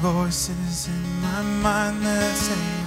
voices in my mind that say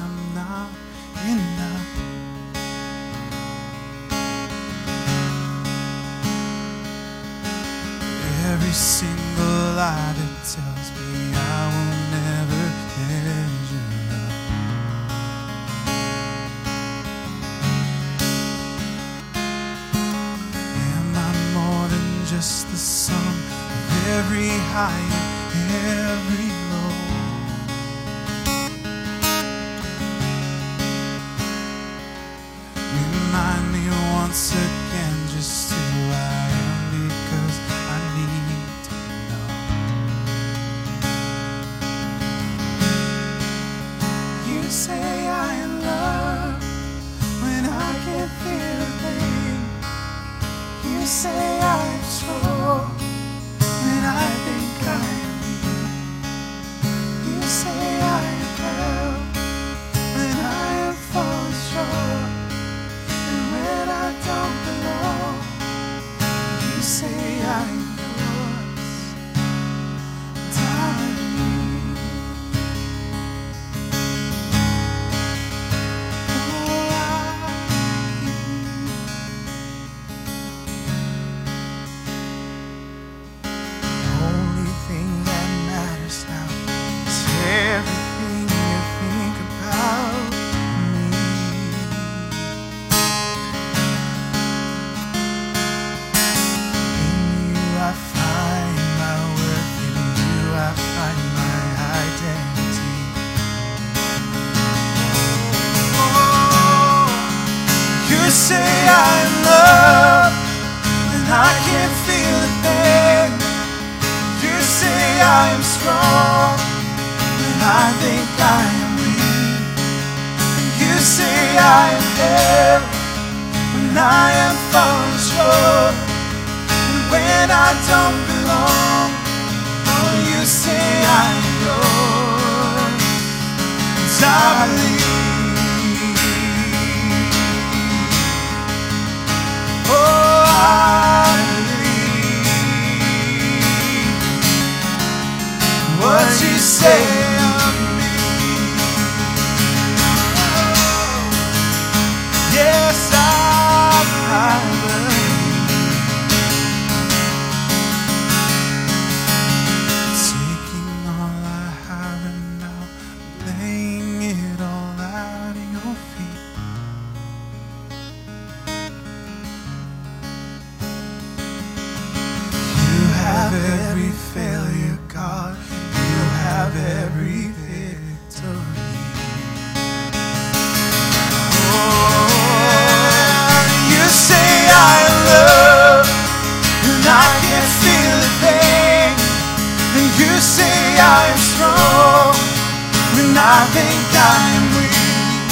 I think I'm weak,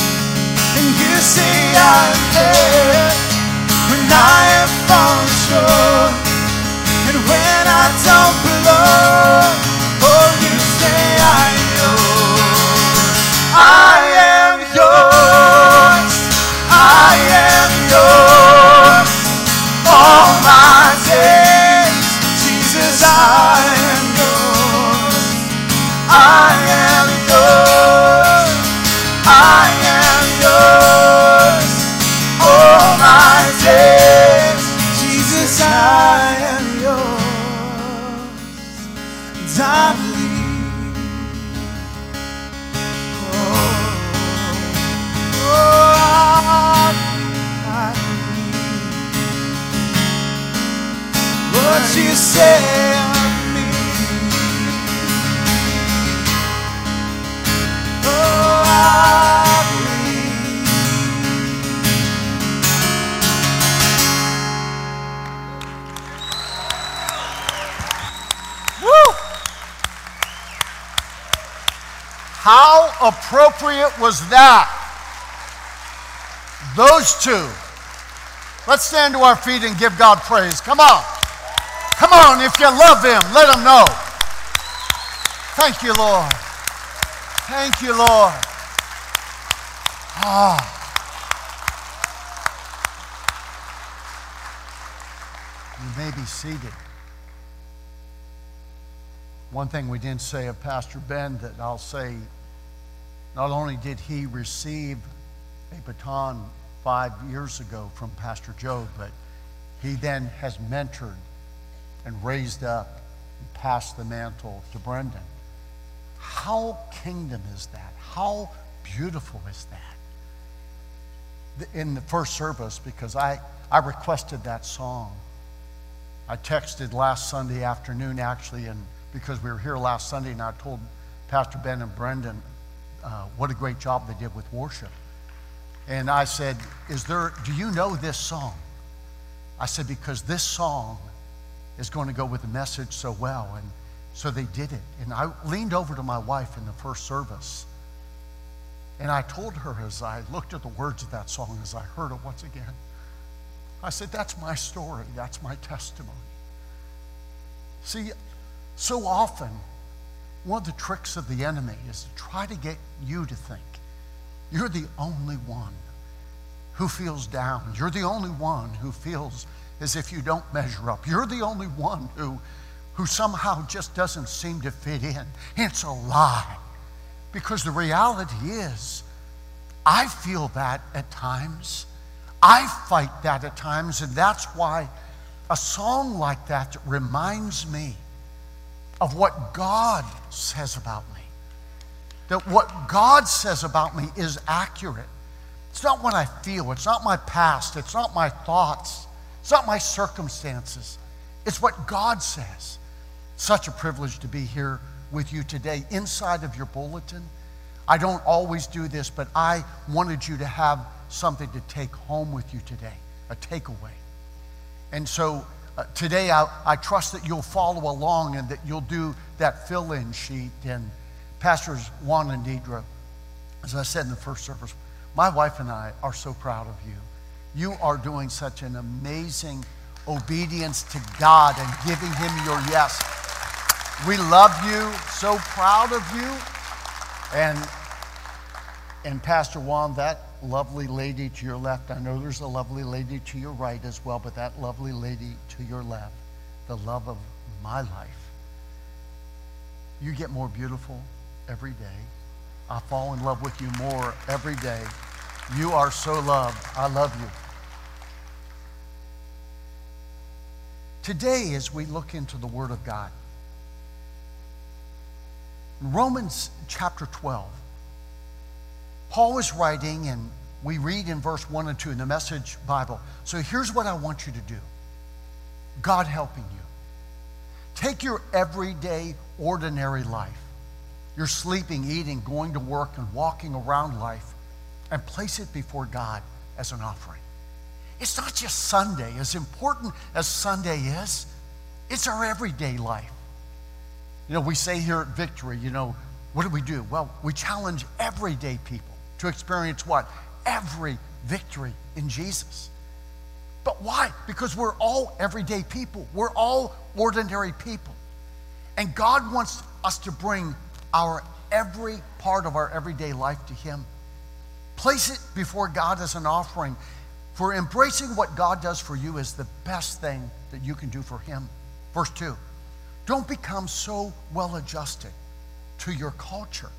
and you say I'm. appropriate was that? Those two. Let's stand to our feet and give God praise. Come on. Come on. If you love Him, let Him know. Thank you, Lord. Thank you, Lord. Ah. You may be seated. One thing we didn't say of Pastor Ben that I'll say not only did he receive a baton five years ago from Pastor Joe, but he then has mentored and raised up and passed the mantle to Brendan. How kingdom is that? How beautiful is that? In the first service, because I, I requested that song. I texted last Sunday afternoon, actually, and because we were here last Sunday, and I told Pastor Ben and Brendan uh, what a great job they did with worship. And I said, Is there, do you know this song? I said, Because this song is going to go with the message so well. And so they did it. And I leaned over to my wife in the first service. And I told her as I looked at the words of that song, as I heard it once again, I said, That's my story. That's my testimony. See, so often, one of the tricks of the enemy is to try to get you to think you're the only one who feels down. You're the only one who feels as if you don't measure up. You're the only one who, who somehow just doesn't seem to fit in. It's a lie. Because the reality is, I feel that at times. I fight that at times, and that's why a song like that reminds me of what God says about me. That what God says about me is accurate. It's not what I feel, it's not my past, it's not my thoughts, it's not my circumstances. It's what God says. Such a privilege to be here with you today inside of your bulletin. I don't always do this, but I wanted you to have something to take home with you today, a takeaway. And so uh, today, I, I trust that you'll follow along and that you'll do that fill in sheet. And Pastors Juan and Deidre, as I said in the first service, my wife and I are so proud of you. You are doing such an amazing obedience to God and giving Him your yes. We love you, so proud of you. And, and Pastor Juan, that lovely lady to your left. I know there's a lovely lady to your right as well, but that lovely lady to your left, the love of my life, you get more beautiful every day. I fall in love with you more every day. You are so loved. I love you. Today, as we look into the Word of God, Romans chapter 12, Paul is writing, and we read in verse 1 and 2 in the Message Bible. So here's what I want you to do God helping you. Take your everyday, ordinary life, your sleeping, eating, going to work, and walking around life, and place it before God as an offering. It's not just Sunday, as important as Sunday is, it's our everyday life. You know, we say here at Victory, you know, what do we do? Well, we challenge everyday people to experience what? Every victory in Jesus. But why? Because we're all everyday people. We're all ordinary people. And God wants us to bring our every part of our everyday life to Him. Place it before God as an offering. For embracing what God does for you is the best thing that you can do for Him. Verse 2 Don't become so well adjusted to your culture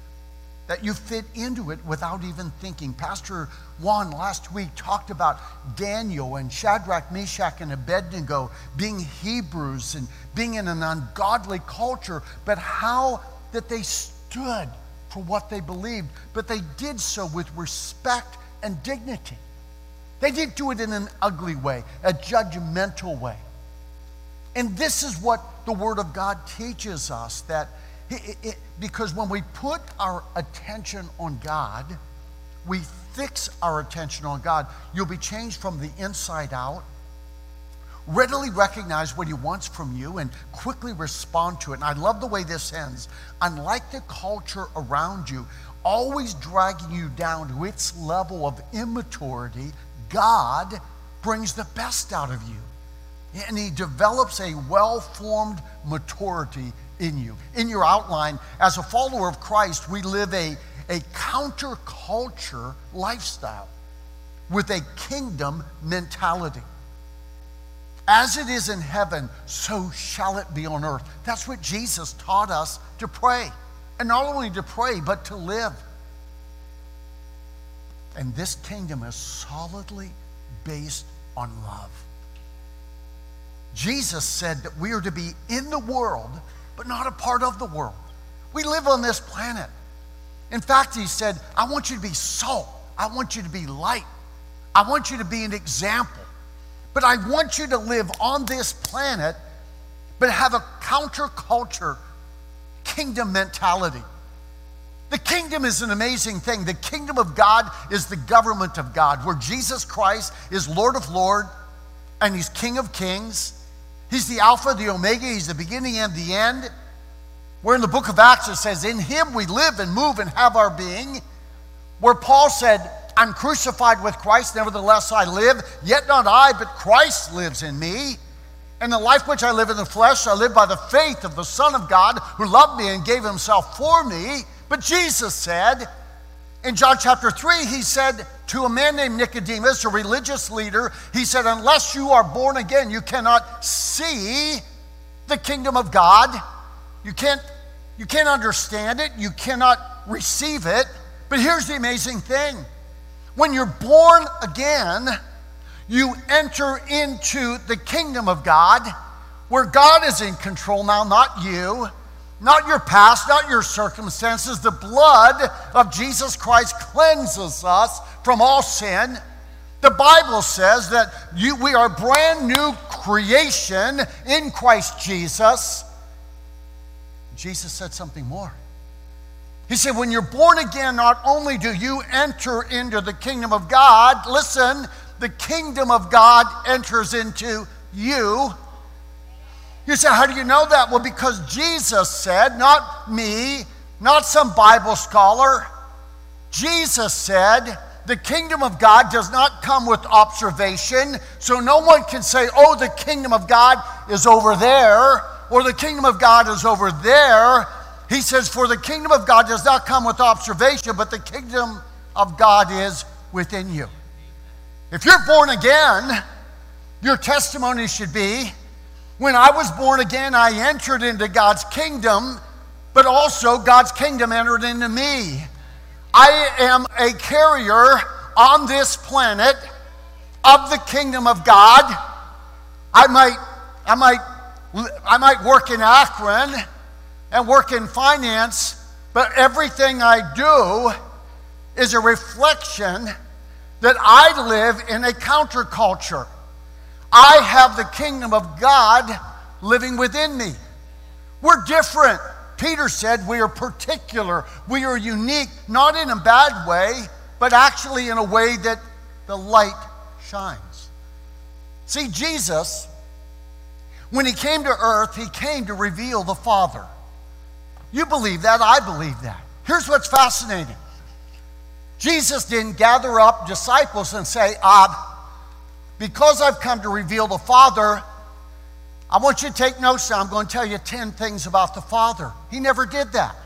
that you fit into it without even thinking. Pastor Juan last week talked about Daniel and Shadrach, Meshach, and Abednego being Hebrews and being in an ungodly culture, but how that they stood for what they believed, but they did so with respect and dignity. They didn't do it in an ugly way, a judgmental way. And this is what the Word of God teaches us that it, it, because when we put our attention on God, we fix our attention on God, you'll be changed from the inside out. Readily recognize what He wants from you and quickly respond to it. And I love the way this ends. Unlike the culture around you, always dragging you down to its level of immaturity, God brings the best out of you. And He develops a well formed maturity in you. In your outline, as a follower of Christ, we live a, a counterculture lifestyle with a kingdom mentality. as it is in heaven, so shall it be on earth. That's what Jesus taught us to pray. And not only to pray, but to live. And this kingdom is solidly based on love. Jesus said that we are to be in the world, but not a part of the world. We live on this planet. In fact, he said, I want you to be salt. I want you to be light. I want you to be an example. But I want you to live on this planet, but have a counterculture kingdom mentality. The kingdom is an amazing thing. The kingdom of God is the government of God, where Jesus Christ is Lord of Lords and He's King of Kings. He's the Alpha, the Omega, He's the beginning and the end. Where in the book of Acts it says, In Him we live and move and have our being. Where Paul said, I'm crucified with Christ, nevertheless I live, yet not I, but Christ lives in me. And the life which I live in the flesh, I live by the faith of the Son of God who loved me and gave himself for me. But Jesus said, in John chapter 3, he said to a man named Nicodemus, a religious leader, he said, Unless you are born again, you cannot see the kingdom of God. You can't, you can't understand it. You cannot receive it. But here's the amazing thing when you're born again, you enter into the kingdom of God where God is in control now, not you not your past, not your circumstances. The blood of Jesus Christ cleanses us from all sin. The Bible says that you, we are brand new creation in Christ Jesus. Jesus said something more. He said, when you're born again, not only do you enter into the kingdom of God, listen, the kingdom of God enters into you. You say, How do you know that? Well, because Jesus said, not me, not some Bible scholar. Jesus said, the kingdom of God does not come with observation, so no one can say, oh, the kingdom of God is over there, or the kingdom of God is over there. He says, for the kingdom of God does not come with observation, but the kingdom of God is within you. If you're born again, your testimony should be, when I was born again, I entered into God's kingdom, but also God's kingdom entered into me. I am a carrier on this planet of the kingdom of God. I might, I might, I might work in Akron and work in finance, but everything I do is a reflection that I live in a counterculture. I have the kingdom of God living within me. We're different. Peter said we are particular, we are unique, not in a bad way, but actually in a way that the light shines. See, Jesus, when he came to earth, he came to reveal the Father. You believe that, I believe that. Here's what's fascinating Jesus didn't gather up disciples and say, ah, because I've come to reveal the Father, I want you to take notes now. I'm going to tell you 10 things about the Father. He never did that.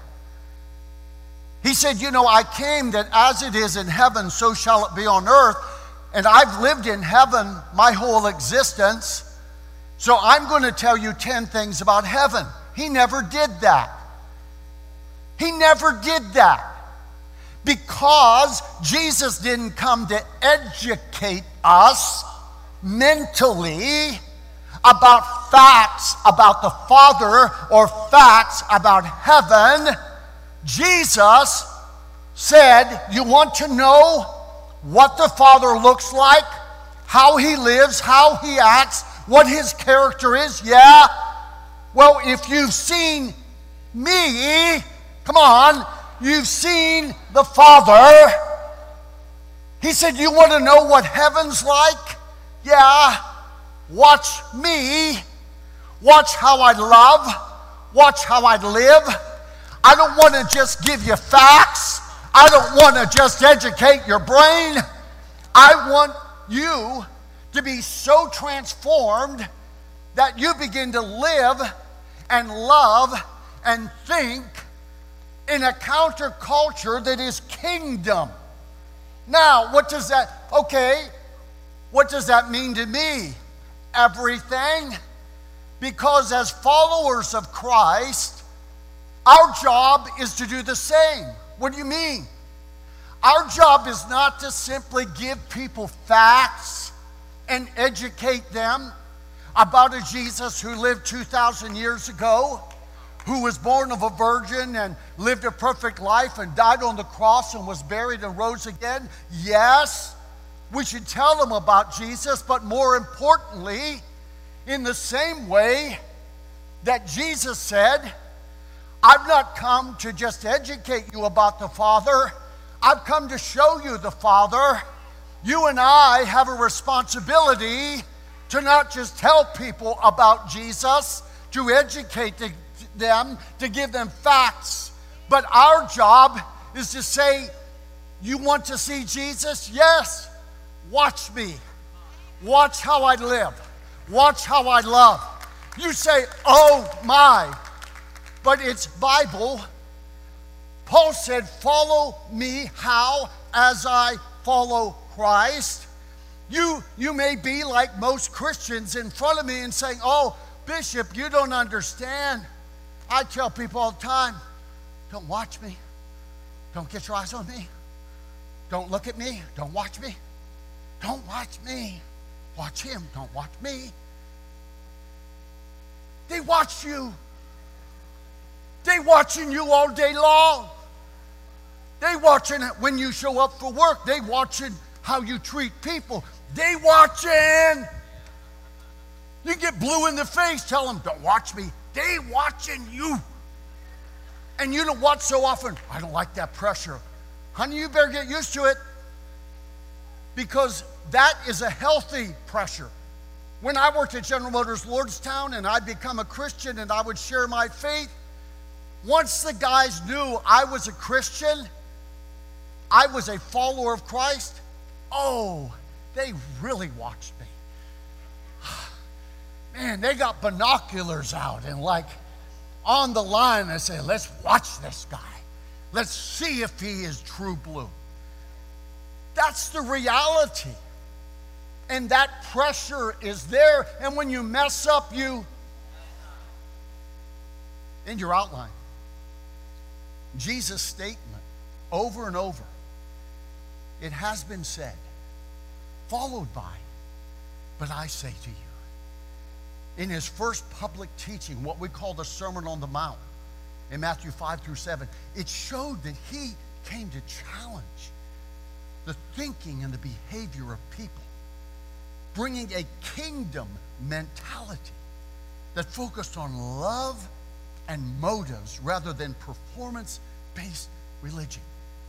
He said, You know, I came that as it is in heaven, so shall it be on earth. And I've lived in heaven my whole existence. So I'm going to tell you 10 things about heaven. He never did that. He never did that. Because Jesus didn't come to educate us mentally about facts about the Father or facts about heaven, Jesus said, You want to know what the Father looks like, how he lives, how he acts, what his character is? Yeah. Well, if you've seen me, come on, you've seen the Father. He said, You want to know what heaven's like? Yeah, watch me. Watch how I love. Watch how I live. I don't want to just give you facts. I don't want to just educate your brain. I want you to be so transformed that you begin to live and love and think in a counterculture that is kingdom. Now, what does that, okay, what does that mean to me? everything because, as followers of Christ, our job is to do the same. What do you mean? Our job is not to simply give people facts and educate them about a Jesus who lived 2,000 years ago, who was born of a virgin and lived a perfect life and died on the cross and was buried and rose again. Yes, we should tell them about Jesus, but more importantly, in the same way that Jesus said, I've not come to just educate you about the Father, I've come to show you the Father. You and I have a responsibility to not just tell people about Jesus, to educate them, to give them facts, but our job is to say, You want to see Jesus? Yes. Watch me. Watch how I live. Watch how I love. You say, Oh my, but it's Bible. Paul said, Follow me how? As I follow Christ. You, you may be like most Christians in front of me and saying, Oh, Bishop, you don't understand. I tell people all the time, Don't watch me. Don't get your eyes on me. Don't look at me. Don't watch me. Don't watch me. Watch him. Don't watch me. They watch you. They watching you all day long. They watching it when you show up for work. They watching how you treat people. They watching. You get blue in the face, tell them, don't watch me. They watching you. And you don't watch so often. I don't like that pressure. Honey, you better get used to it because that is a healthy pressure. When I worked at General Motors Lordstown and I'd become a Christian and I would share my faith, once the guys knew I was a Christian, I was a follower of Christ, oh, they really watched me. Man, they got binoculars out and like on the line, they say, let's watch this guy. Let's see if he is true blue. That's the reality. And that pressure is there. And when you mess up, you, in your outline, Jesus' statement over and over, it has been said, followed by, but I say to you. In his first public teaching, what we call the Sermon on the Mount, in Matthew 5 through 7, it showed that he came to challenge the thinking and the behavior of people, bringing a kingdom mentality that focused on love and motives rather than performance based religion.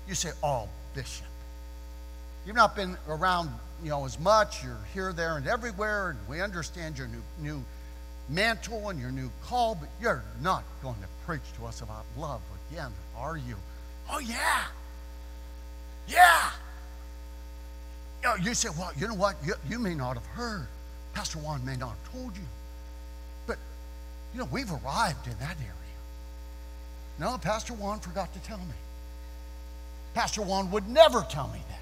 You say, oh, Bishop, you've not been around you know, as much. You're here, there, and everywhere, and we understand your new, new mantle and your new call, but you're not going to preach to us about love again, are you? Oh, yeah. Yeah. You, say, well, you know what? You, you may not have heard. Pastor Juan may not have told you. But, you know, we've arrived in that area. No, Pastor Juan forgot to tell me. Pastor Juan would never tell me that.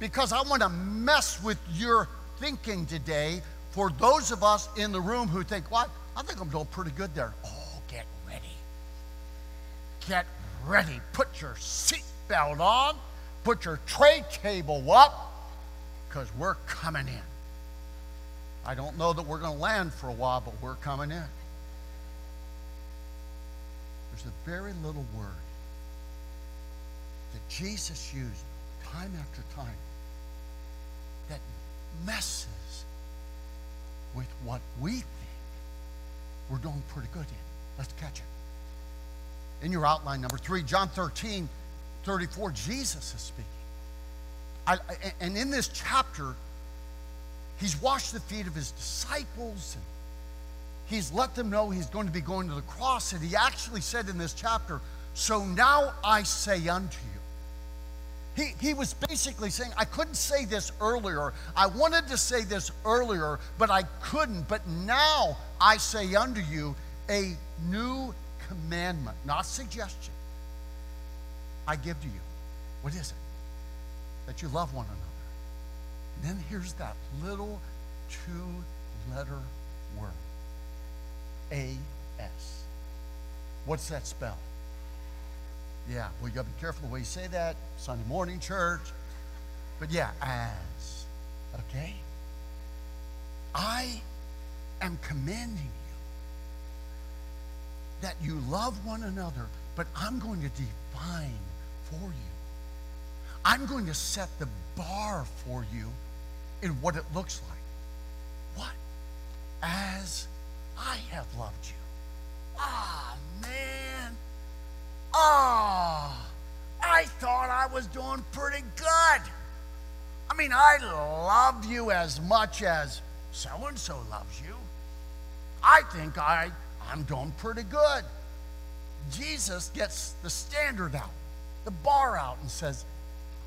Because I want to mess with your thinking today for those of us in the room who think, what? I think I'm doing pretty good there. Oh, get ready. Get ready. Put your seatbelt on. Put your tray table up because we're coming in. I don't know that we're going to land for a while, but we're coming in. There's a very little word that Jesus used time after time that messes with what we think we're doing pretty good in. Let's catch it. In your outline, number three, John 13, 34, Jesus is speaking. I, and in this chapter, he's washed the feet of his disciples and he's let them know he's going to be going to the cross. And he actually said in this chapter, So now I say unto you, he, he was basically saying, I couldn't say this earlier. I wanted to say this earlier, but I couldn't. But now I say unto you a new commandment, not suggestion. I give to you. What is it? That you love one another. And then here's that little two letter word. A S. What's that spell? Yeah, well, you got to be careful the way you say that. Sunday morning church. But yeah, as. Okay? I am commanding you that you love one another, but I'm going to define for you. I'm going to set the bar for you in what it looks like. What? As I have loved you. Ah, man. Ah, I thought I was doing pretty good. I mean, I love you as much as so and so loves you. I think I, I'm doing pretty good. Jesus gets the standard out, the bar out, and says,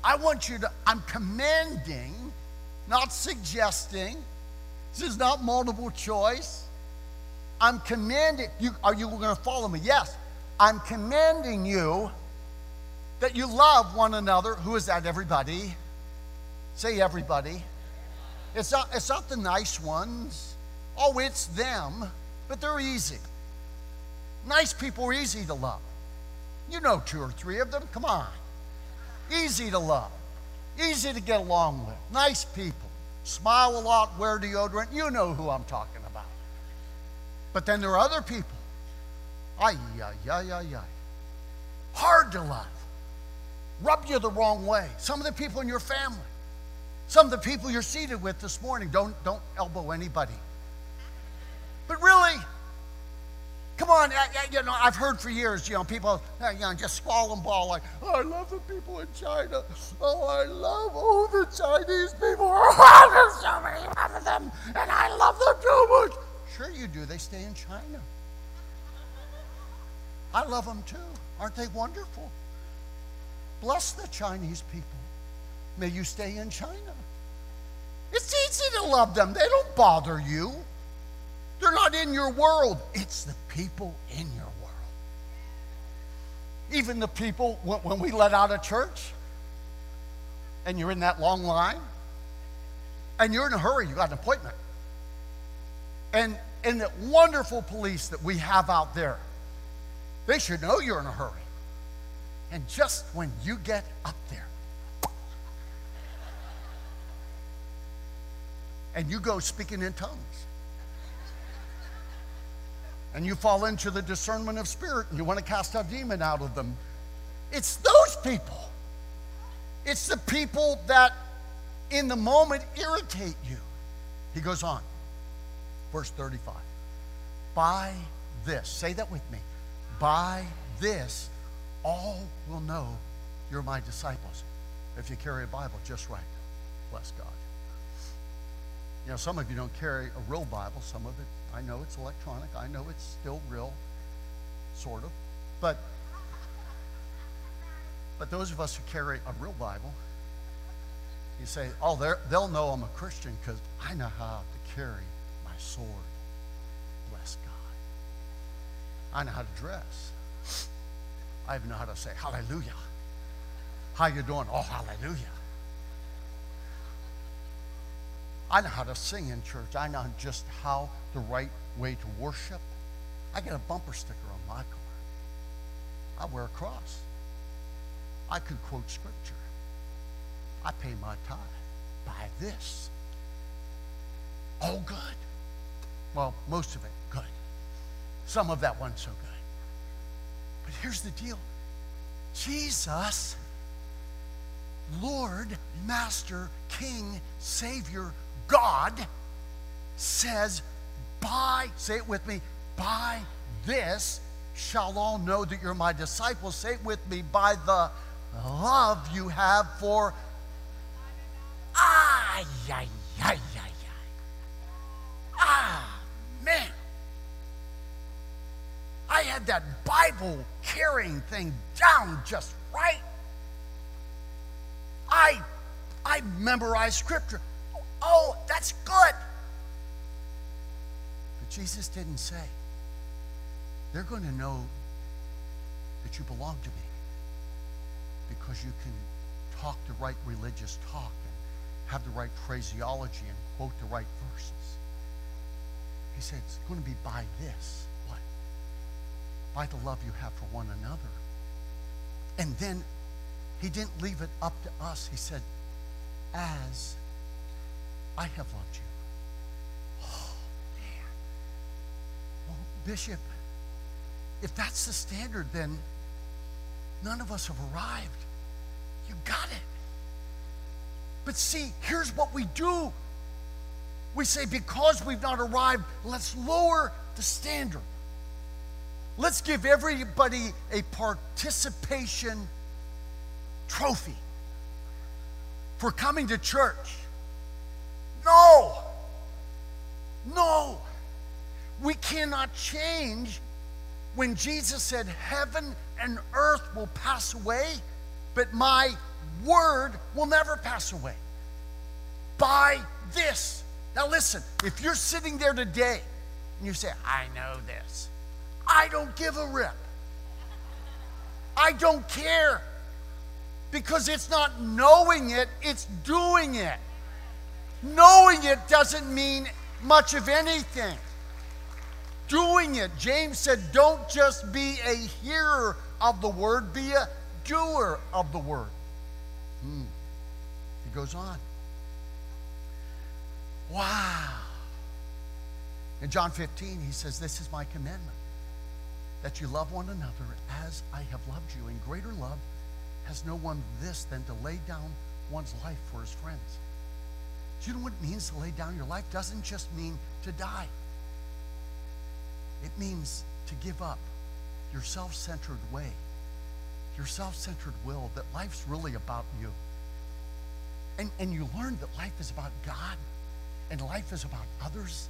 I want you to, I'm commanding, not suggesting. This is not multiple choice. I'm commanding you. Are you going to follow me? Yes. I'm commanding you that you love one another. Who is that? Everybody. Say everybody. It's not, it's not the nice ones. Oh, it's them, but they're easy. Nice people are easy to love. You know two or three of them. Come on. Easy to love. Easy to get along with. Nice people. Smile a lot, wear deodorant. You know who I'm talking about. But then there are other people. Ay, ay, ay, ay, ay. Hard to love. Rub you the wrong way. Some of the people in your family. Some of the people you're seated with this morning. Don't, don't elbow anybody. But really, come on, I, I, you know, I've heard for years, you know, people, uh, you know, just squall and bawl like, oh, I love the people in China. Oh, I love, all the Chinese people. Oh, there's so many of them, and I love them too much. Sure you do. They stay in China. I love them too. Aren't they wonderful? Bless the Chinese people. May you stay in China. It's easy to love them, they don't bother you. They're not in your world, it's the people in your world. Even the people, when, we let out of church and you're in that long line and you're in a hurry, you got an appointment. And, and the wonderful police that we have out there, they should know you're in a hurry. And just when you get up there, and you go speaking in tongues. And you fall into the discernment of spirit and you want to cast a demon out of them. It's those people. It's the people that in the moment irritate you. He goes on, verse 35. By this, say that with me. By this, all will know you're my disciples. If you carry a Bible just right, bless God. You know, some of you don't carry a real Bible. Some of it, I know it's electronic. I know it's still real, sort of. But, but those of us who carry a real Bible, you say, oh, they'll know I'm a Christian because I know how to carry my sword. Bless God. I know how to dress. I even know how to say hallelujah. How you doing? Oh, hallelujah. I know how to sing in church. I know just how the right way to worship. I get a bumper sticker on my car. I wear a cross. I can quote scripture. I pay my tithe. By this. All good. Well, most of it good. Some of that wasn't so good. But here's the deal Jesus, Lord, Master, King, Savior, God says, by, say it with me, by this shall all know that you're my disciples. Say it with me, by the love you have for. Ay, ay, ay, ay, ay. Man. I had that Bible carrying thing down just right. I I memorized scripture. Oh, that's good. But Jesus didn't say, they're going to know that you belong to me because you can talk the right religious talk and have the right phraseology and quote the right verses. He said, It's going to be by this. What? By the love you have for one another. And then he didn't leave it up to us. He said, As I have loved you. Oh, man. Well, Bishop, if that's the standard, then none of us have arrived. You got it. But see, here's what we do we say, because we've not arrived, let's lower the standard. Let's give everybody a participation trophy for coming to church. No. No. We cannot change when Jesus said, Heaven and earth will pass away, but my word will never pass away. By this. Now, listen, if you're sitting there today and you say, I know this, I don't give a rip. I don't care. Because it's not knowing it, it's doing it. Knowing it doesn't mean much of anything. Doing it, James said, don't just be a hearer of the word, be a doer of the word. Hmm. He goes on. Wow. In John 15, he says, This is my commandment that you love one another as I have loved you. And greater love has no one this than to lay down one's life for his friends. Do you know what it means to lay down your life? Doesn't just mean to die. It means to give up your self-centered way, your self-centered will, that life's really about you. And, and you learn that life is about God and life is about others.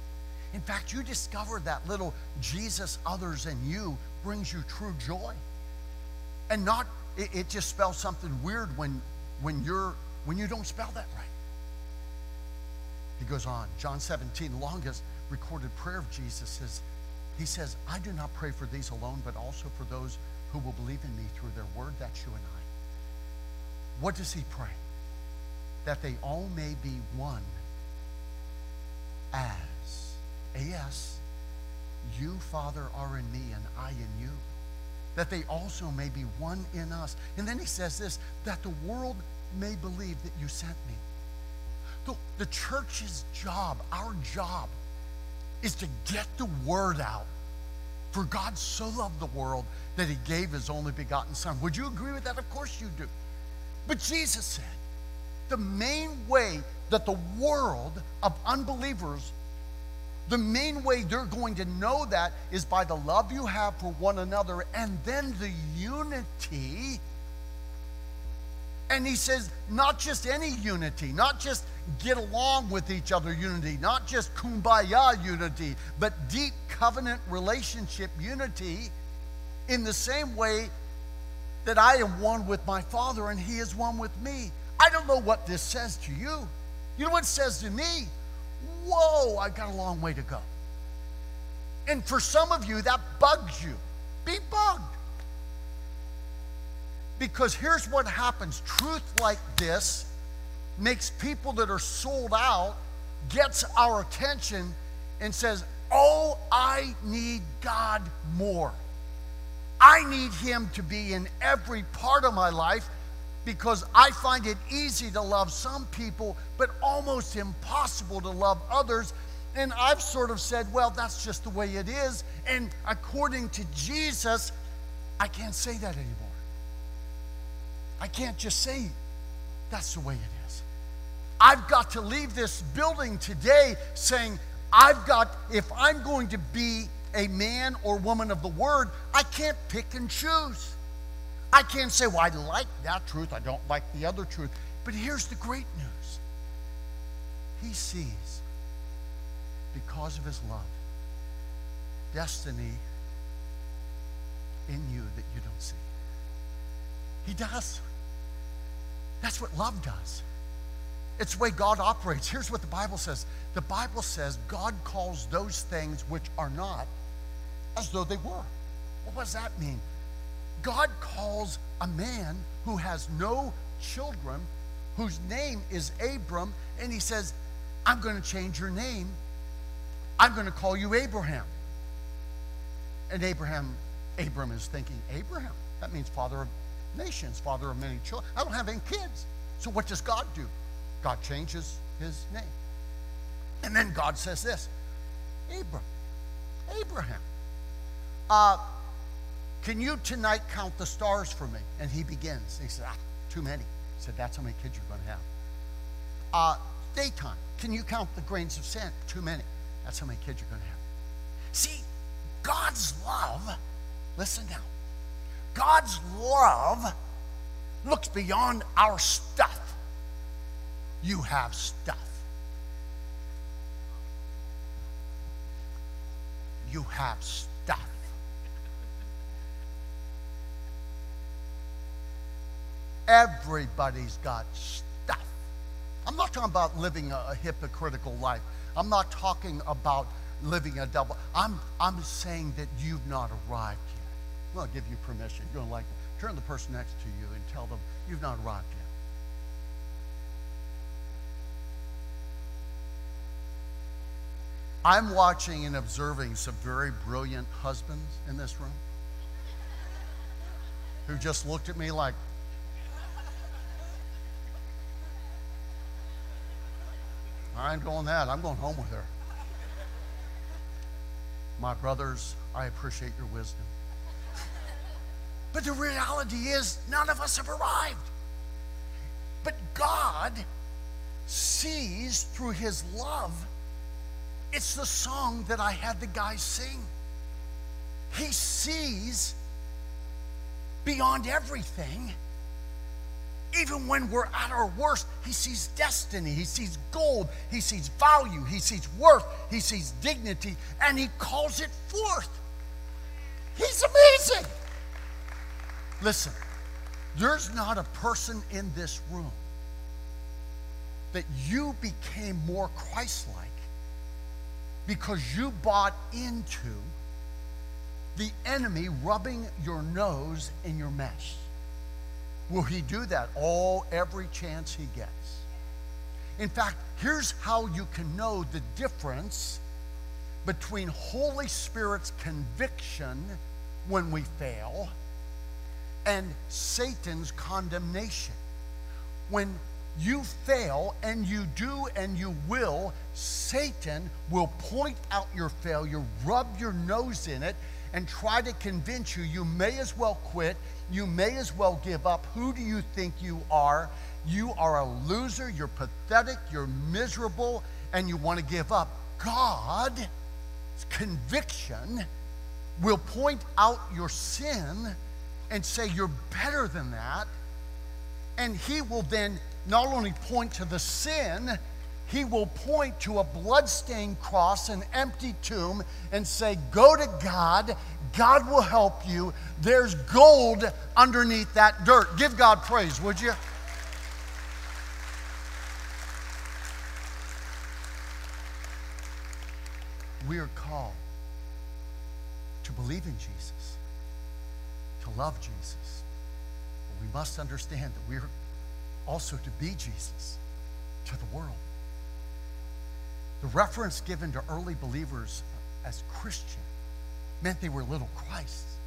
In fact, you discover that little Jesus, others, and you brings you true joy. And not, it, it just spells something weird when, when, you're, when you don't spell that right. He goes on, John 17, the longest recorded prayer of Jesus says, he says, I do not pray for these alone, but also for those who will believe in me through their word. That's you and I. What does he pray? That they all may be one as, as you, Father, are in me and I in you, that they also may be one in us. And then he says this that the world may believe that you sent me. The, church's job, our job, is to get the word out. For God so loved the world that he gave his only begotten Son. Would you agree with that? Of course you do. But Jesus said, the main way that the world of unbelievers, the main way they're going to know that is by the love you have for one another and then the unity. And he says, not just any unity, not just get along with each other unity, not just kumbaya unity, but deep covenant relationship unity in the same way that I am one with my Father and He is one with me. I don't know what this says to you. You know what it says to me? Whoa, I've got a long way to go. And for some of you, that bugs you. Be bugged. Because here's what happens truth like this makes people that are sold out, gets our attention, and says, Oh, I need God more. I need Him to be in every part of my life because I find it easy to love some people, but almost impossible to love others. And I've sort of said, well, that's just the way it is. And according to Jesus, I can't say that anymore. I can't just say that's the way it is. I've got to leave this building today saying, I've got, if I'm going to be a man or woman of the word, I can't pick and choose. I can't say, well, I like that truth, I don't like the other truth. But here's the great news He sees, because of His love, destiny in you that you don't see. He does. That's what love does. It's the way God operates. Here's what the Bible says the Bible says God calls those things which are not as though they were. What does that mean? God calls a man who has no children, whose name is Abram, and he says, I'm going to change your name I'm going to call you Abraham. And Abraham, Abram is thinking, Abraham? That means father of nations, father of many children. I don't have any kids. So what does God do? God changes his name. And then God says this Abram, Abraham, uh, can you tonight count the stars for me? And he begins. He says, ah, too many. He said, that's how many kids you're going to have. Uh, daytime, can you count the grains of sand? Too many. That's how many kids you're going to have. See, God's love, listen now, God's love looks beyond our stuff. You have stuff. You have stuff. Everybody's got stuff. I'm not talking about living a, a hypocritical life. I'm not talking about living a double. I'm, I'm saying that you've not arrived. Well, give you permission. You're going to like. Turn the person next to you and tell them you've not arrived yet. I'm watching and observing some very brilliant husbands in this room who just looked at me like, I ain't doing that. I'm going home with her. My brothers, I appreciate your wisdom. But the reality is, none of us have arrived. But God sees through His love. It's the song that I had the guys sing. He sees beyond everything even when we're at our worst, he sees destiny, he sees gold, he sees value, he sees worth, he sees dignity, and he calls it forth. He's amazing. Listen, there's not a person in this room that you became more Christ like because you bought into the enemy rubbing your nose in your mess. Will he do that? All, every chance he gets. In fact, here's how you can know the difference between Holy Spirit's conviction when we fail and Satan's condemnation. When you fail, and you do and you will, Satan will point out your failure, rub your nose in it, and try to convince you you may as well quit, you may as well give up. Who do you think you are? You are a loser, you're pathetic, you're miserable, and you want to give up. God's conviction will point out your sin and say you're better than that. And He will then not only point to the sin, he will point to a bloodstained cross, an empty tomb, and say, Go to God. God will help you. There's gold underneath that dirt. Give God praise, would you? We are called to believe in Jesus, to love Jesus. But we must understand that we are also to be Jesus to the world. The reference given to early believers as Christian meant they were little Christs.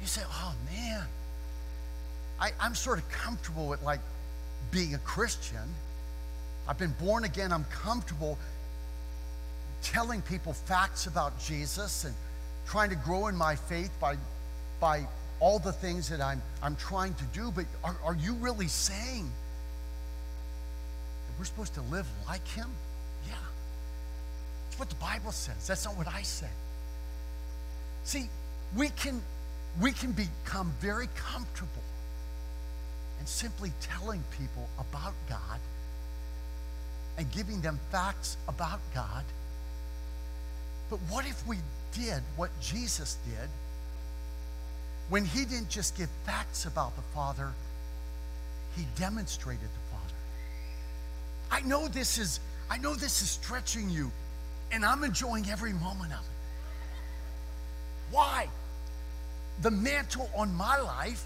You say, oh man, I, I'm sort of comfortable with like being a Christian. I've been born again, I'm comfortable telling people facts about Jesus and trying to grow in my faith by, by all the things that I'm, I'm trying to do. But are, are you really saying that we're supposed to live like him? Yeah. That's what the Bible says. That's not what I say. See, we can, we can become very comfortable in simply telling people about God and giving them facts about God. But what if we did what Jesus did when he didn't just give facts about the Father, he demonstrated the Father? I know this is I know this is stretching you and I'm enjoying every moment of it. Why? The mantle on my life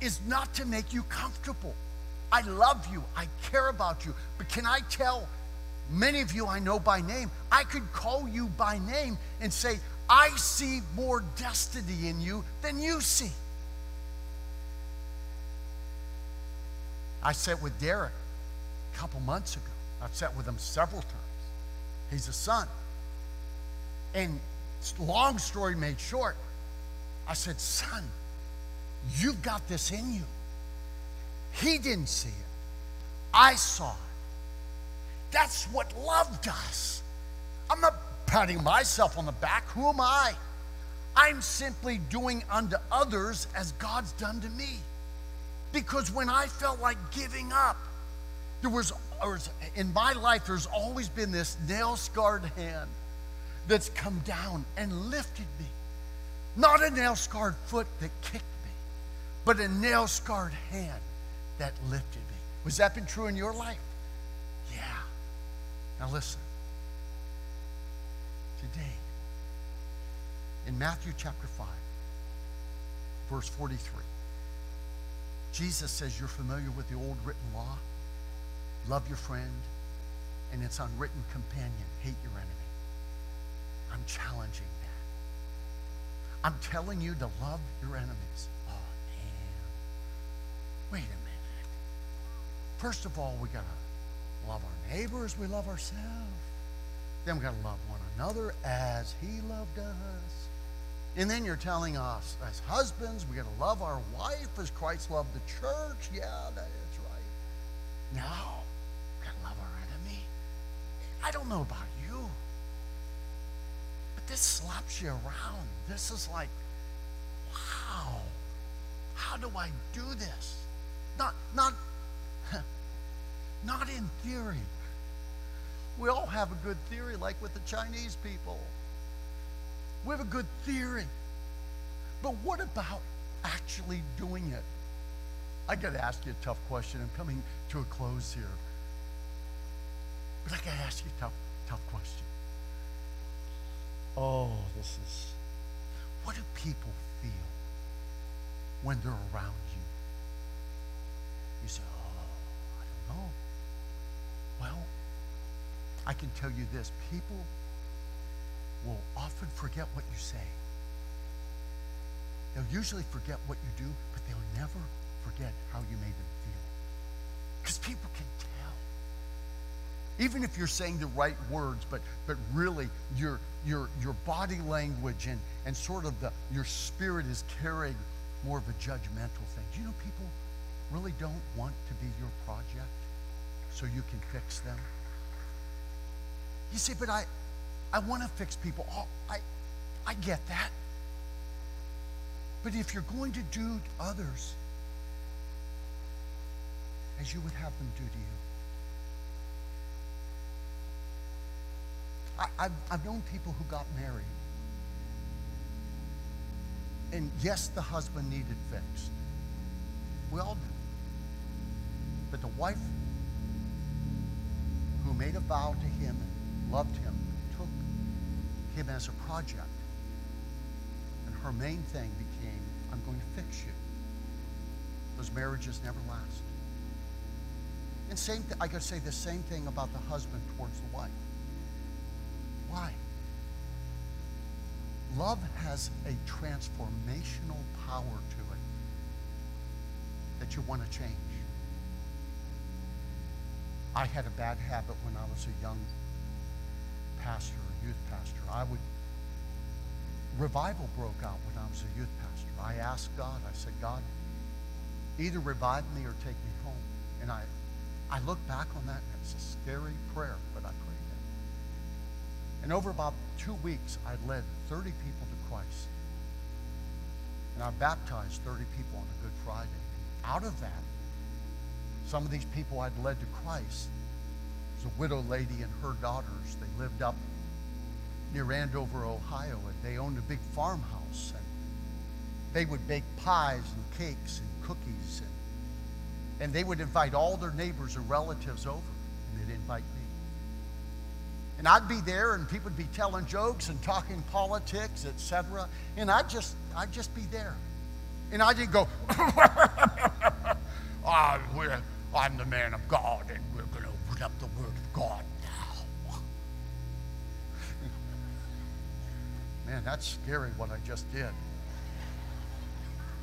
is not to make you comfortable. I love you. I care about you. But can I tell Many of you I know by name. I could call you by name and say, I see more destiny in you than you see. I sat with Derek a couple months ago. I've sat with him several times. He's a son. And long story made short, I said, Son, you've got this in you. He didn't see it, I saw it. That's what love does. I'm not patting myself on the back. Who am I? I'm simply doing unto others as God's done to me. Because when I felt like giving up, there was, in my life, there's always been this nail scarred hand that's come down and lifted me. Not a nail scarred foot that kicked me, but a nail scarred hand that lifted me. Was that been true in your life? Yeah. Now listen. Today, in Matthew chapter 5, verse 43, Jesus says, You're familiar with the old written law? Love your friend, and its unwritten companion, hate your enemy. I'm challenging that. I'm telling you to love your enemies. Oh, man. Wait a minute. First of all, we got to love our neighbors, we love ourselves. Then we got to love one another as He loved us. And then you're telling us, as husbands, we got to love our wife as Christ loved the church. Yeah, that is right. Now, we got to love our enemy. I don't know about you, but this slaps you around. This is like, wow, how do I do this? Not, not, not in theory. We all have a good theory, like with the Chinese people. We have a good theory. But what about actually doing it? I got to ask you a tough question. I'm coming to a close here. But I got to ask you a tough, tough question. Oh, this is. What do people feel when they're around you? You say, oh, I don't know. Well, I can tell you this people will often forget what you say. They'll usually forget what you do, but they'll never forget how you made them feel. Because people can tell. Even if you're saying the right words, but, but really your, your, your body language and, and sort of the, your spirit is carrying more of a judgmental thing. Do you know people really don't want to be your project so you can fix them? You say, but I, I want to fix people. Oh, I, I get that. But if you're going to do others as you would have them do to you, I, have I've known people who got married. And yes, the husband needed fixed. We all do. But the wife who made a vow to him loved him took him as a project. And her main thing became, I'm going to fix you. Those marriages never last. And same th- I could say the same thing about the husband towards the wife. Why? Love has a transformational power to it that you want to change. I had a bad habit when I was a young pastor youth pastor. I would, revival broke out when I was a youth pastor. I asked God, I said, God, either revive me or take me home. And I, I look back on that and it's a scary prayer, but I prayed it. And over about two weeks, I led 30 people to Christ. And I baptized 30 people on a Good Friday. Out of that, some of these people I'd led to Christ was a widow lady and her daughters. They lived up near Andover, Ohio, and they owned a big farmhouse. And they would bake pies and cakes and cookies, and, and they would invite all their neighbors and relatives over, and they'd invite me. And I'd be there, and people would be telling jokes and talking politics, etc. And I'd just, I'd just be there, and I didn't go. oh, I'm the man of God, and open up the Word of God now. Man, that's scary what I just did.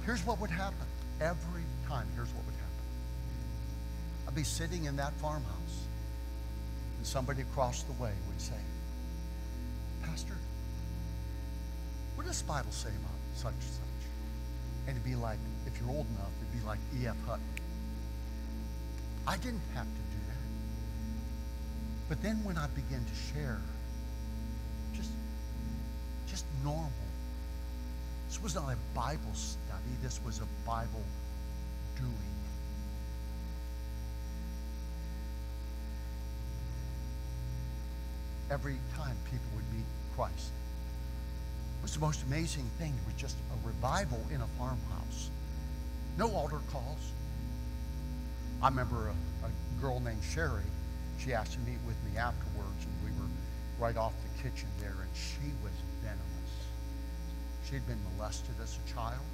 Here's what would happen every time. Here's what would happen I'd be sitting in that farmhouse, and somebody across the way would say, Pastor, what does the Bible say about such and such? And it'd be like, if you're old enough, it'd be like E.F. Hutton. I didn't have to do but then when I began to share, just, just normal. This was not a Bible study. This was a Bible doing. Every time people would meet Christ. It was the most amazing thing. It was just a revival in a farmhouse. No altar calls. I remember a, a girl named Sherry. She asked to meet with me afterwards, and we were right off the kitchen there, and she was venomous. She'd been molested as a child.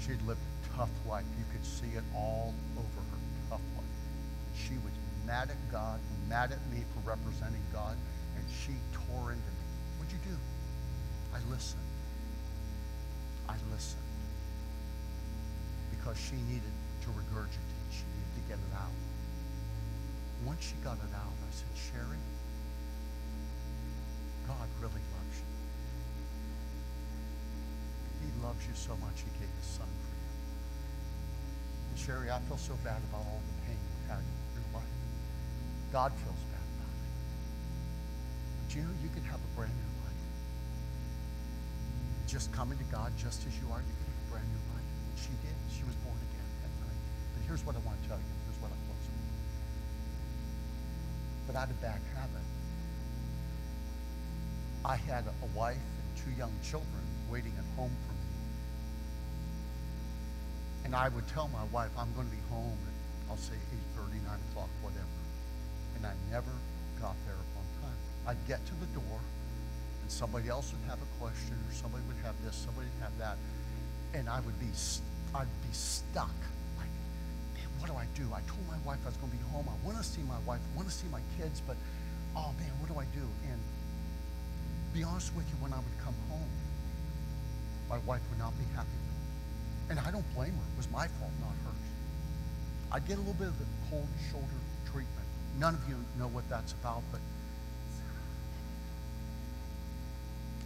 She'd lived a tough life. You could see it all over her tough life. She was mad at God, mad at me for representing God, and she tore into me. What'd you do? I listened. I listened. Because she needed to regurgitate. She needed to get it out. Once she got it out, I said, Sherry, God really loves you. He loves you so much, he gave his son for you. And Sherry, I feel so bad about all the pain you've had in your life. God feels bad about it. But you know, you can have a brand new life. Just coming to God just as you are, you can have a brand new life. And she did. She was born again that night. But here's what I want to tell you. Here's what I close with. Had a bad habit. I had a wife and two young children waiting at home for me. And I would tell my wife, I'm going to be home at, I'll say 8.30, 9 o'clock, whatever. And I never got there on time. I'd get to the door, and somebody else would have a question, or somebody would have this, somebody would have that. And I would be, I'd be stuck. What do I do? I told my wife I was going to be home. I want to see my wife. I want to see my kids, but, oh man, what do I do? And be honest with you, when I would come home, my wife would not be happy. And I don't blame her. It was my fault, not hers. I'd get a little bit of the cold shoulder treatment. None of you know what that's about, but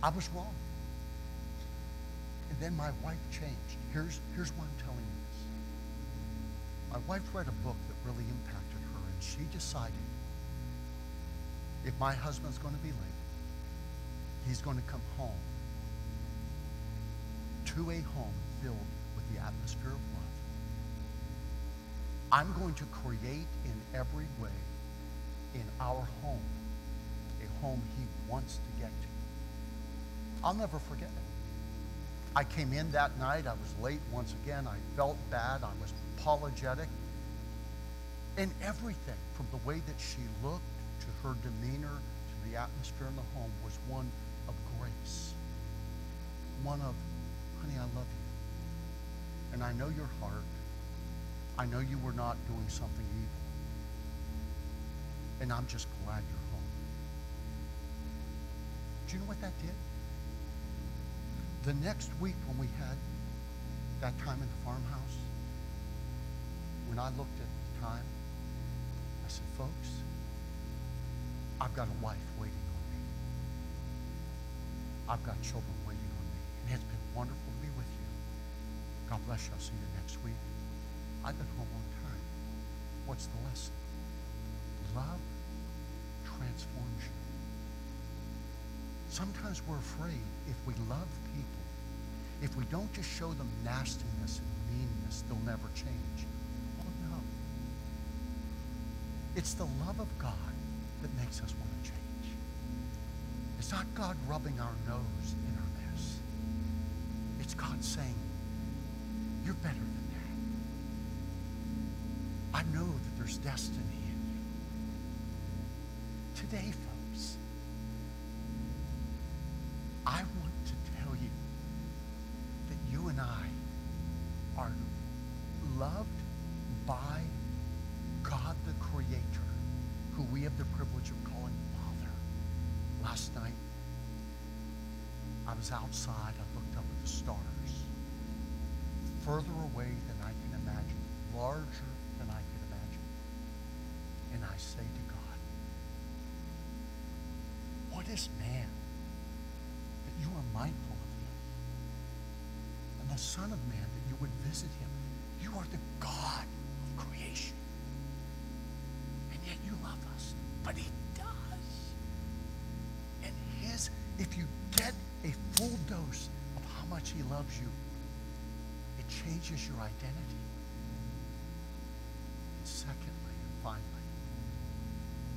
I was wrong. And then my wife changed. Here's, here's why I'm telling you. My wife read a book that really impacted her, and she decided if my husband's going to be late, he's going to come home to a home filled with the atmosphere of love. I'm going to create in every way in our home a home he wants to get to. I'll never forget it. I came in that night. I was late once again. I felt bad. I was apologetic. And everything from the way that she looked to her demeanor to the atmosphere in the home was one of grace. One of, honey, I love you. And I know your heart. I know you were not doing something evil. And I'm just glad you're home. Do you know what that did? The next week when we had that time in the farmhouse, when I looked at the time, I said, folks, I've got a wife waiting on me. I've got children waiting on me. And it's been wonderful to be with you. God bless you. I'll see you next week. I've been home on time. What's the lesson? Love transforms you. Sometimes we're afraid if we love people, if we don't just show them nastiness and meanness, they'll never change. Oh no. It's the love of God that makes us want to change. It's not God rubbing our nose in our mess. It's God saying, You're better than that. I know that there's destiny in you. Today, I was outside. I looked up at the stars, further away than I can imagine, larger than I can imagine. And I say to God, What is man that you are mindful of him? And the Son of Man that you would visit him. You are the God of creation. And yet you love us. But he does. And his, if you a full dose of how much he loves you, it changes your identity. And secondly and finally,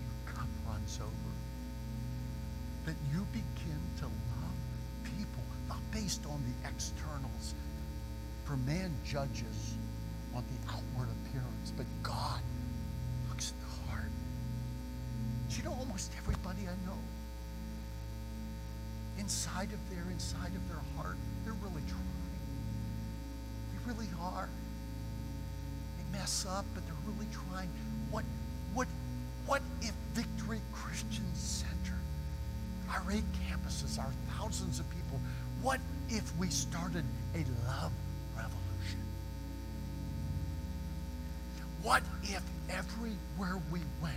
your cup runs over. That you begin to love people, not based on the externals. For man judges on the outward appearance, but God looks at the heart. Do you know almost everybody I know? Inside of their, inside of their heart, they're really trying. They really are. They mess up, but they're really trying. What, what, what if Victory Christian Center, our eight campuses, our thousands of people, what if we started a love revolution? What if everywhere we went,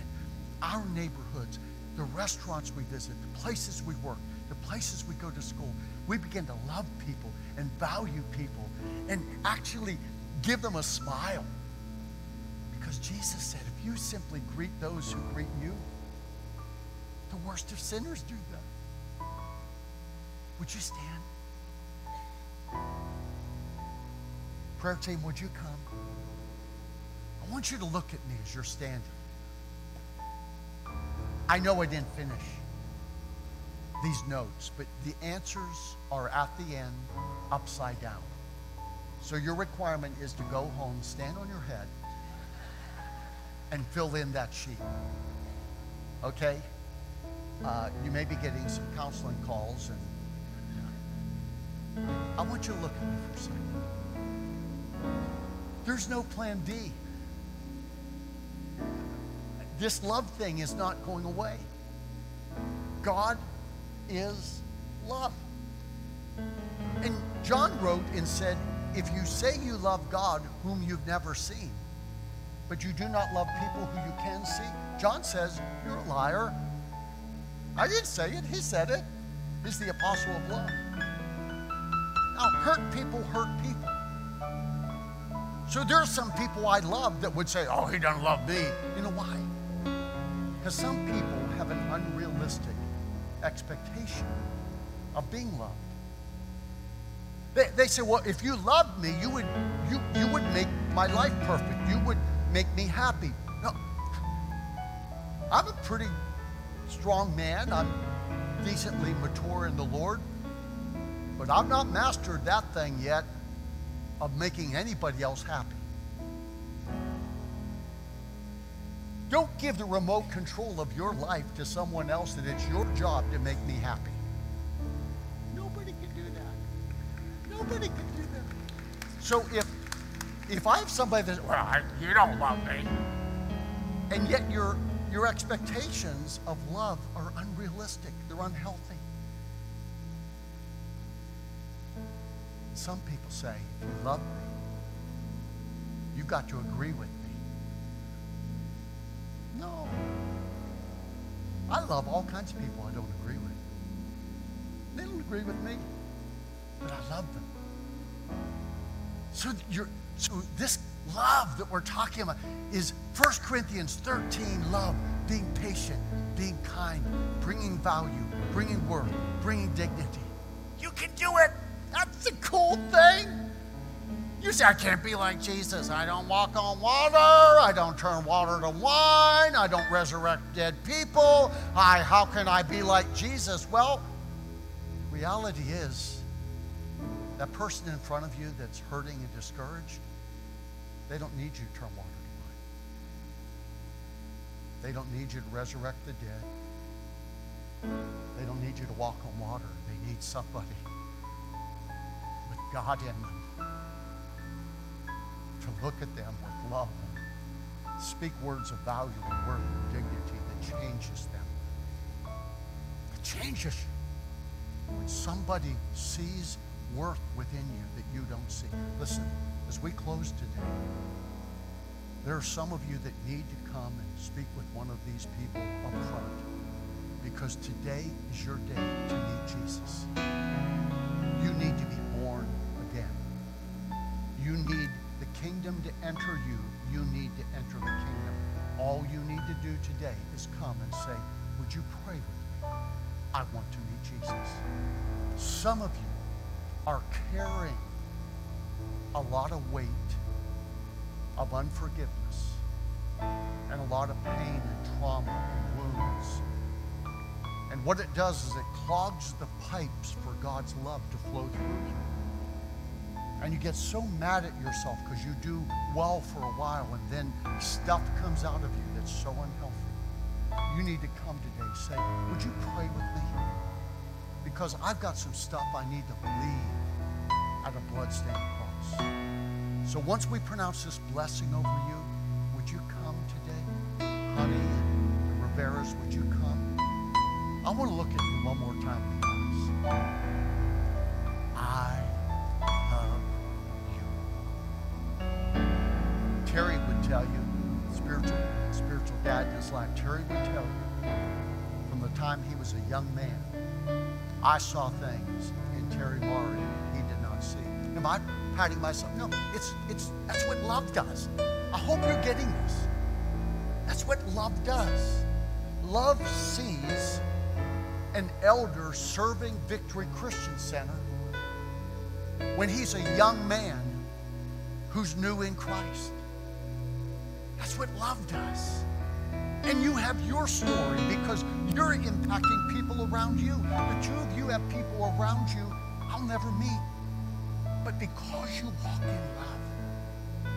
our neighborhoods, the restaurants we visit, the places we work, the places we go to school, we begin to love people and value people and actually give them a smile? Because Jesus said, if you simply greet those who greet you, the worst of sinners do that. Would you stand? Prayer team, would you come? I want you to look at me as you're standing. I know I didn't finish these notes, but the answers are at the end, upside down. So your requirement is to go home, stand on your head, and fill in that sheet. Okay? Uh, you may be getting some counseling calls, and I want you to look at me for a second. There's no plan D. This love thing is not going away. God is love. And John wrote and said, if you say you love God whom you've never seen, but you do not love people who you can see, John says, you're a liar. I didn't say it, he said it. He's the apostle of love. Now, hurt people hurt people. So there are some people I love that would say, oh, he doesn't love me. You know why? Because some people have an unrealistic expectation of being loved. They, they say, well, if you loved me, you would, you, you would make my life perfect. You would make me happy. No. I'm a pretty strong man. I'm decently mature in the Lord. But I've not mastered that thing yet of making anybody else happy. Don't give the remote control of your life to someone else that it's your job to make me happy. Nobody can do that. Nobody can do that. So if if I have somebody that well, I, you don't love me, and yet your your expectations of love are unrealistic, they're unhealthy. Some people say, if you love me, you've got to agree with me. No. I love all kinds of people I don't agree with. They don't agree with me, but I love them. So you're so this love that we're talking about is 1 Corinthians 13 love, being patient, being kind, bringing value, bringing worth, bringing dignity. You can do it. That's a cool thing. You say, I can't be like Jesus. I don't walk on water. I don't turn water to wine. I don't resurrect dead people. I, how can I be like Jesus? Well, reality is that person in front of you that's hurting and discouraged, they don't need you to turn water to wine. They don't need you to resurrect the dead. They don't need you to walk on water. They need somebody with God in them to look at them with love speak words of value and worth and dignity that changes them. It changes you. when somebody sees worth within you that you don't see. Listen, as we close today, there are some of you that need to come and speak with one of these people up front because today is your day to meet Jesus. You need to be kingdom to enter you. You need to enter the kingdom. All you need to do today is come and say, Would you pray with me? I want to meet Jesus. Some of you are carrying a lot of weight of unforgiveness and a lot of pain and trauma and wounds. And what it does is it clogs the pipes for God's love to flow through you. And you get so mad at yourself because you do well for a while and then stuff comes out of you that's so unhealthy. You need to come today and say, Would you pray with me? Because I've got some stuff I need to leave at a bloodstained cross. So once we pronounce this blessing over you, would you come today? Honey the Rivera's, would you come? I want to look at you one more time in I saw things in Terry Murray he did not see. Am I patting myself? No, it's it's that's what love does. I hope you're getting this. That's what love does. Love sees an elder serving Victory Christian Center when he's a young man who's new in Christ. That's what love does. And you have your story because you're impacting people around you. The two of you have people around you I'll never meet. But because you walk in love,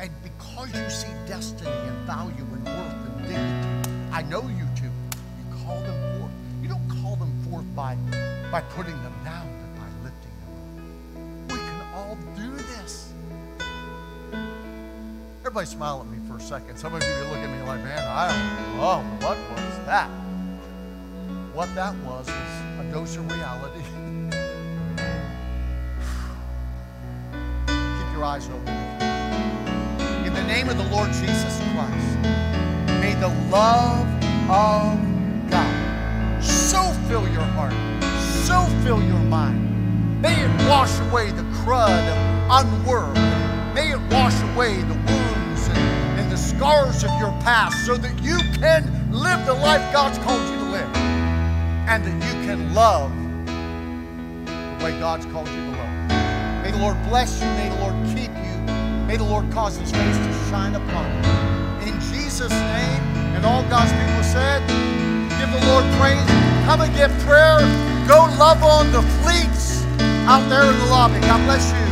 and because you see destiny and value and worth and dignity, I know you do. You call them forth. You don't call them forth by, by putting them down, but by lifting them up. We can all do this. Everybody smile at me second. Some of you look at me like, man, I don't know. What was that? What that was is a dose of reality. Keep your eyes open. In the name of the Lord Jesus Christ, may the love of God so fill your heart, so fill your mind. May it wash away the crud of unworth. May it wash away the the scars of your past so that you can live the life God's called you to live and that you can love the way God's called you to love. May the Lord bless you. May the Lord keep you. May the Lord cause his face to shine upon you. In Jesus' name, and all God's people said, give the Lord praise. Come and get prayer. Go love on the fleets out there in the lobby. God bless you.